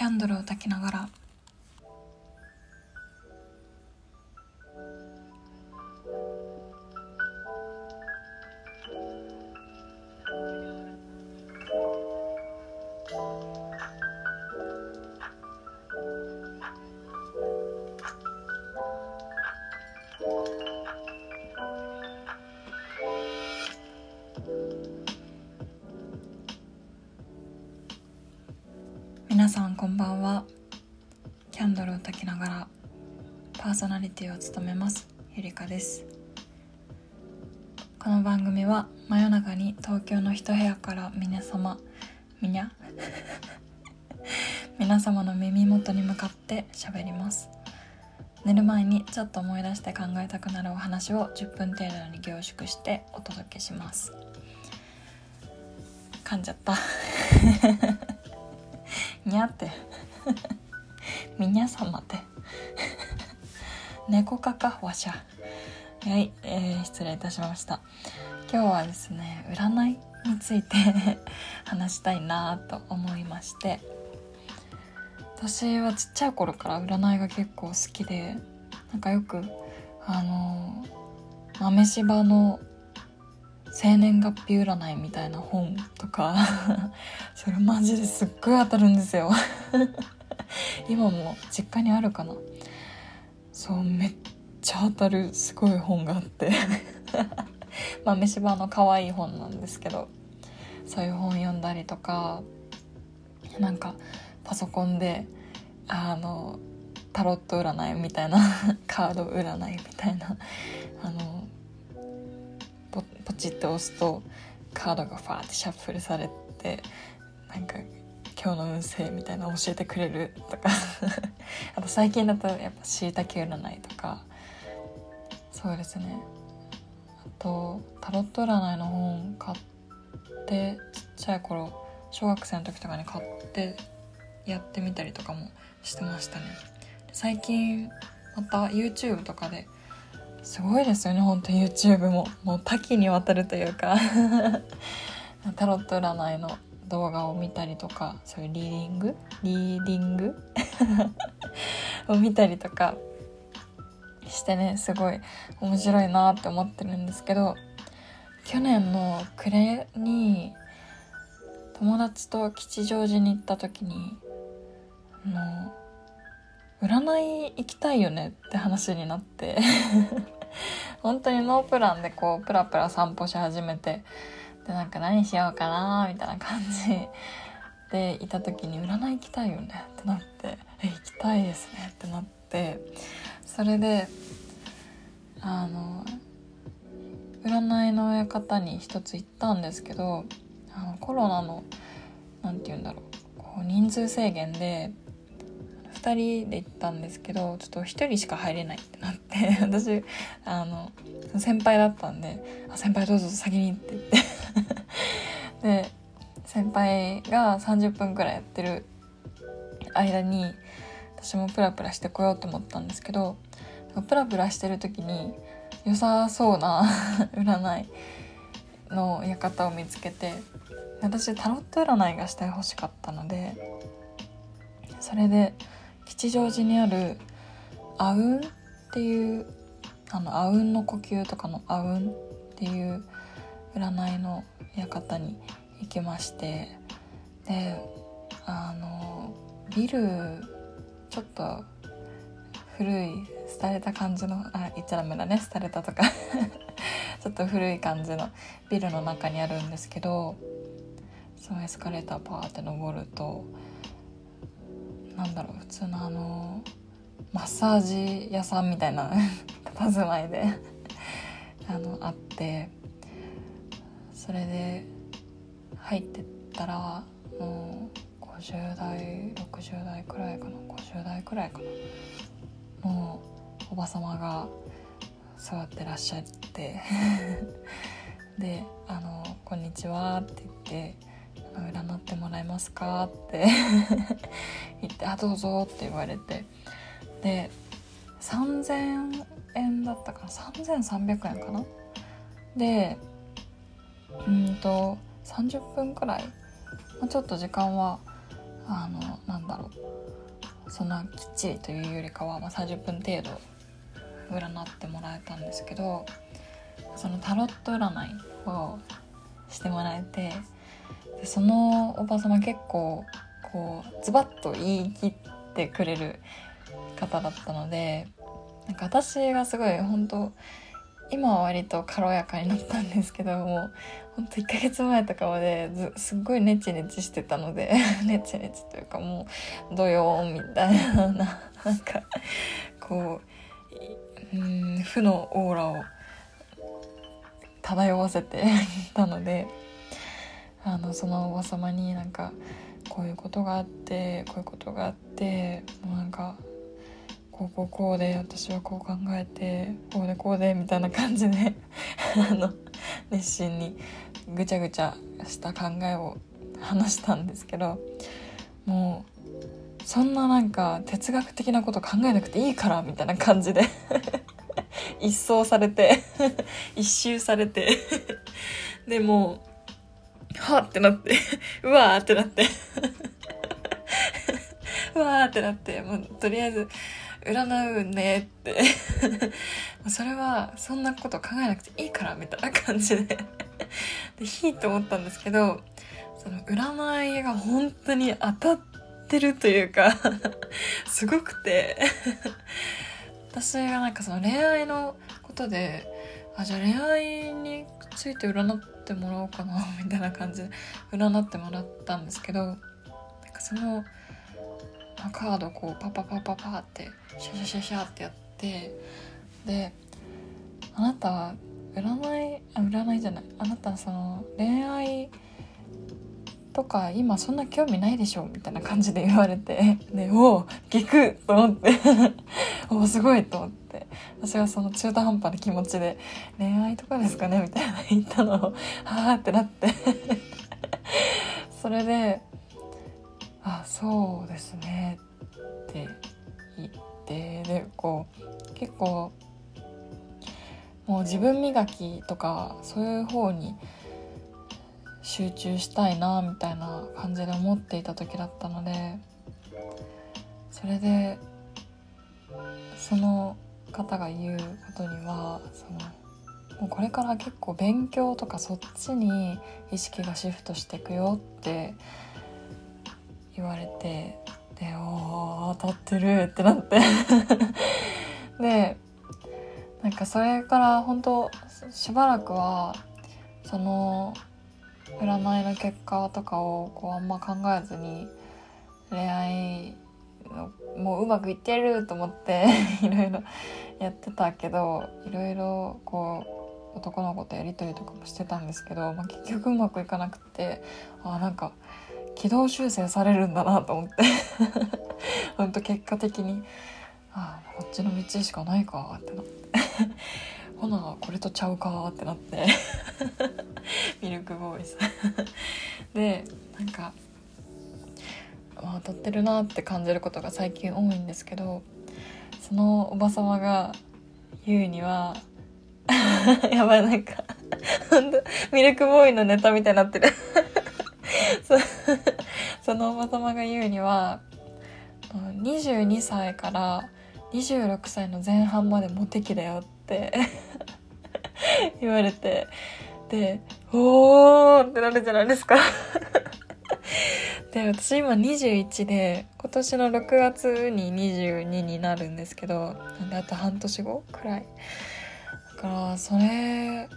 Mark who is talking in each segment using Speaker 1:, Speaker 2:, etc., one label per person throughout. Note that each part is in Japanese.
Speaker 1: キャンドルを焚きながらこんばんは。キャンドルを焚きながらパーソナリティを務めますゆりかです。この番組は真夜中に東京の一部屋から皆様みにゃ皆様の耳元に向かって喋ります。寝る前にちょっと思い出して考えたくなるお話を10分程度に凝縮してお届けします。噛んじゃった。にゃって。皆様って。猫かかわしゃ。はい、えー、失礼いたしました。今日はですね占いについて 話したいなと思いまして。私はちっちゃい頃から占いが結構好きでなんかよくあの豆柴の生年月日占いみたいな本とか それマジですっごい当たるんですよ。今も実家にあるかな。そうめっちゃ当たるすごい本があって。豆柴の可愛い本なんですけどそういう本読んだりとかなんかパソコンであのタロット占いみたいなカード占いみたいなあのポポチッと押すとカードがファーってシャッフルされてなんか今日の運勢みたいなの教えてくれるとか。あと最近だとやっぱしいたけ占いとか。そうですね。あとタロット占いの本買ってちっちゃい頃小学生の時とかに買ってやってみたりとかもしてましたね。最近また YouTube とかですごいですよね本当 YouTube ももう多岐にわたるというか。タロット占いの動画を見たりとかそういうリーディング？リーディング？を見たりとかしてねすごい面白いなって思ってるんですけど去年の暮れに友達と吉祥寺に行った時にあの占い行きたいよねって話になって。本当にノープランでこうプラプラ散歩し始めて。でなんか何しようかなみたいな感じ。でいた時に占い行きたいよねってなって。え行きたいですねってなって。それであの占いの親方に一つ行ったんですけどあのコロナの何て言うんだろう。こう人数制限で2人で行ったんですけどちょっと1人しか入れないってなって 私あの先輩だったんで「あ先輩どうぞ先に」って言って。で先輩が30分くらいやってる間に私もプラプラしてこようと思ったんですけどプラプラしてる時に良さそうな 占いの館を見つけて私タロット占いがしてほしかったのでそれで吉祥寺にあるあうんっていうあのあうんの呼吸とかのあうんっていう占いの館に行きましてであのビルちょっと古い廃れた感じのあ言っちゃダメだね。廃れたとか ちょっと古い感じのビルの中にあるんですけどそのエスカレーターパーって登るとなんだろう普通のあのマッサージ屋さんみたいな 佇まいで あのあってそれで入ってったらもう50代60代くらいかな50代くらいかな。のおば様が座ってらっしゃって で「あのこんにちは」って言ってえますか?」って 言って「あどうぞ」って言われて。で3,000円だったかな？3,300円かな？でうんと30分くらい、まあ、ちょっと時間はあのなんだろう。そんなきっちりというよりかは、まあ、30分程度占ってもらえたんですけどそのタロット占いをしてもらえてでそのおば様結構こうズバッと言い切ってくれる方だったのでなんか私がすごい本当今は割と軽やかになったんですけどもほんと1ヶ月前とかまですっごいネチネチしてたので ネチネチというかもうドヨーンみたいななんかこううん負のオーラを漂わせていたのであのそのおば様になんかこういうことがあってこういうことがあってもうなんかこうこうこうで私はこう考えてこうでこうでみたいな感じで あの熱心にぐちゃぐちゃした考えを話したんですけどもうそんななんか哲学的なこと考えなくていいからみたいな感じで 一掃されて 一周されてでもはってなって うわーってなって。うわーってなってもうとりあえず占うねって。それはそんなこと考えなくていいからみたいな感じで。でひいと思ったんですけどその占いが本当に当たってるというかすごくて。私がなんかその恋愛のことであじゃあ恋愛について占ってもらおうかな みたいな感じで占ってもらったんですけどなんかそのカードこうパパパパパってシャシャシャシャってやってであなたは占い占いじゃない。あなたその恋愛とか今そんな興味ないでしょみたいな感じで言われてでおお聞くと思って。おおすごいと思って。私はその中途半端な気持ちで恋愛とかですかねみたいな言ったのをはあってなって。それであそうですねって言ってでこう結構もう自分磨きとかそういう方に集中したいなみたいな感じで思っていた時だったのでそれでその方が言うことにはそのもうこれから結構勉強とかそっちに意識がシフトしていくよって言われてでお当たってるってなって。でなんかそれから本当しばらくはその占いの結果とかをこうあんま考えずに恋愛もううまくいってると思って いろいろやってたけどいろいろこう男の子とやり取りとかもしてたんですけど、まあ、結局うまくいかなくてあなんか軌道修正されるんだなと思って。ほんと結果的にああこっちの道しかないかってなって。ほなこれとちゃうかってなって。ミルクボーイズ。でなんか、当たってるなって感じることが最近多いんですけどそのおばさまが言うには やばいなんか本当ミルクボーイのネタみたいになってる。そのおばさまが言うには22歳から26歳の前半までモテ期だよって 言われてでおーってなるじゃないですか。で私今21で今年の6月に22になるんですけどなんであと半年後くらい。だからそれ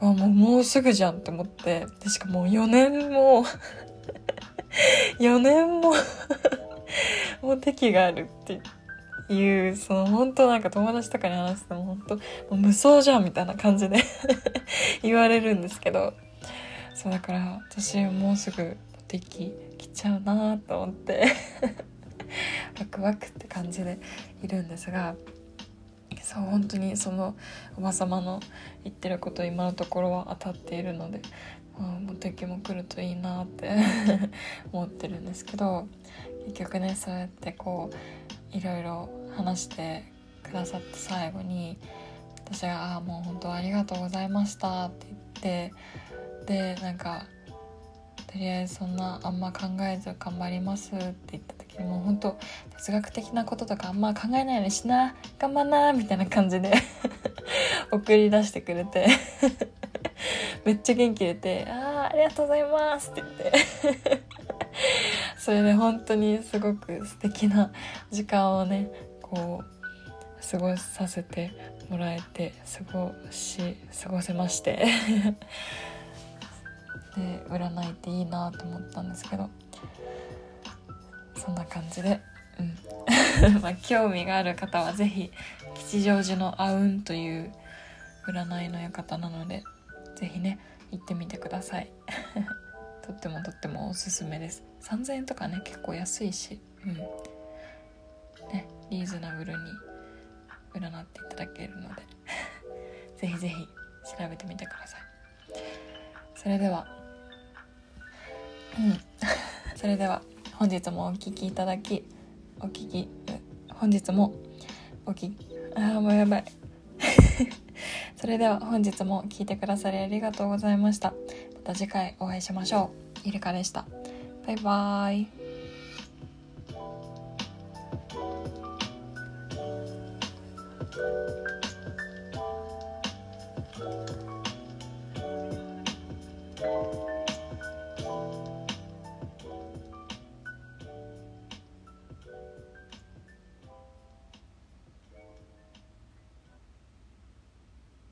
Speaker 1: はもうもうすぐじゃんって思って。でしかも4年も 4年も もう敵があるっていうその本当なんか友達とかに話しても本当もう無双じゃんみたいな感じで 言われるんですけど。そうだから私もうすぐ敵来ちゃうなと思って ワクワクって感じでいるんですがそう本当にそのおば様の言ってること今のところは当たっているのでもう敵も来るといいなって 思ってるんですけど結局ねそうやってこういろいろ話してくださって最後に私が「ああもう本当ありがとうございました」って言ってでなんかとりあえずそんなあんま考えず頑張りますって言った時にもう本当哲学的なこととかあんま考えないようにしな 頑張んなみたいな感じで 送り出してくれて めっちゃ元気出て「ああありがとうございます」って言って。それで本当にすごく素敵な時間をねこう過ごさせてもらえて過ごし過ごせまして。で占いっていいなと思ったんですけどそんな感じでうん。まあ興味がある方は是非吉祥寺のあうんという占いの館なので是非ね行ってみてください。とってもとってもおすすめです。3000円とかね結構安いしうん。ねリーズナブルに占っていただけるので ぜひぜひ調べてみてください。それでは それでは本日もお聴きいただきお聞き本日もおきああもうやばい。それでは本日も聞いてくださりありがとうございました。また次回お会いしましょう。イルカでした。バイバーイ。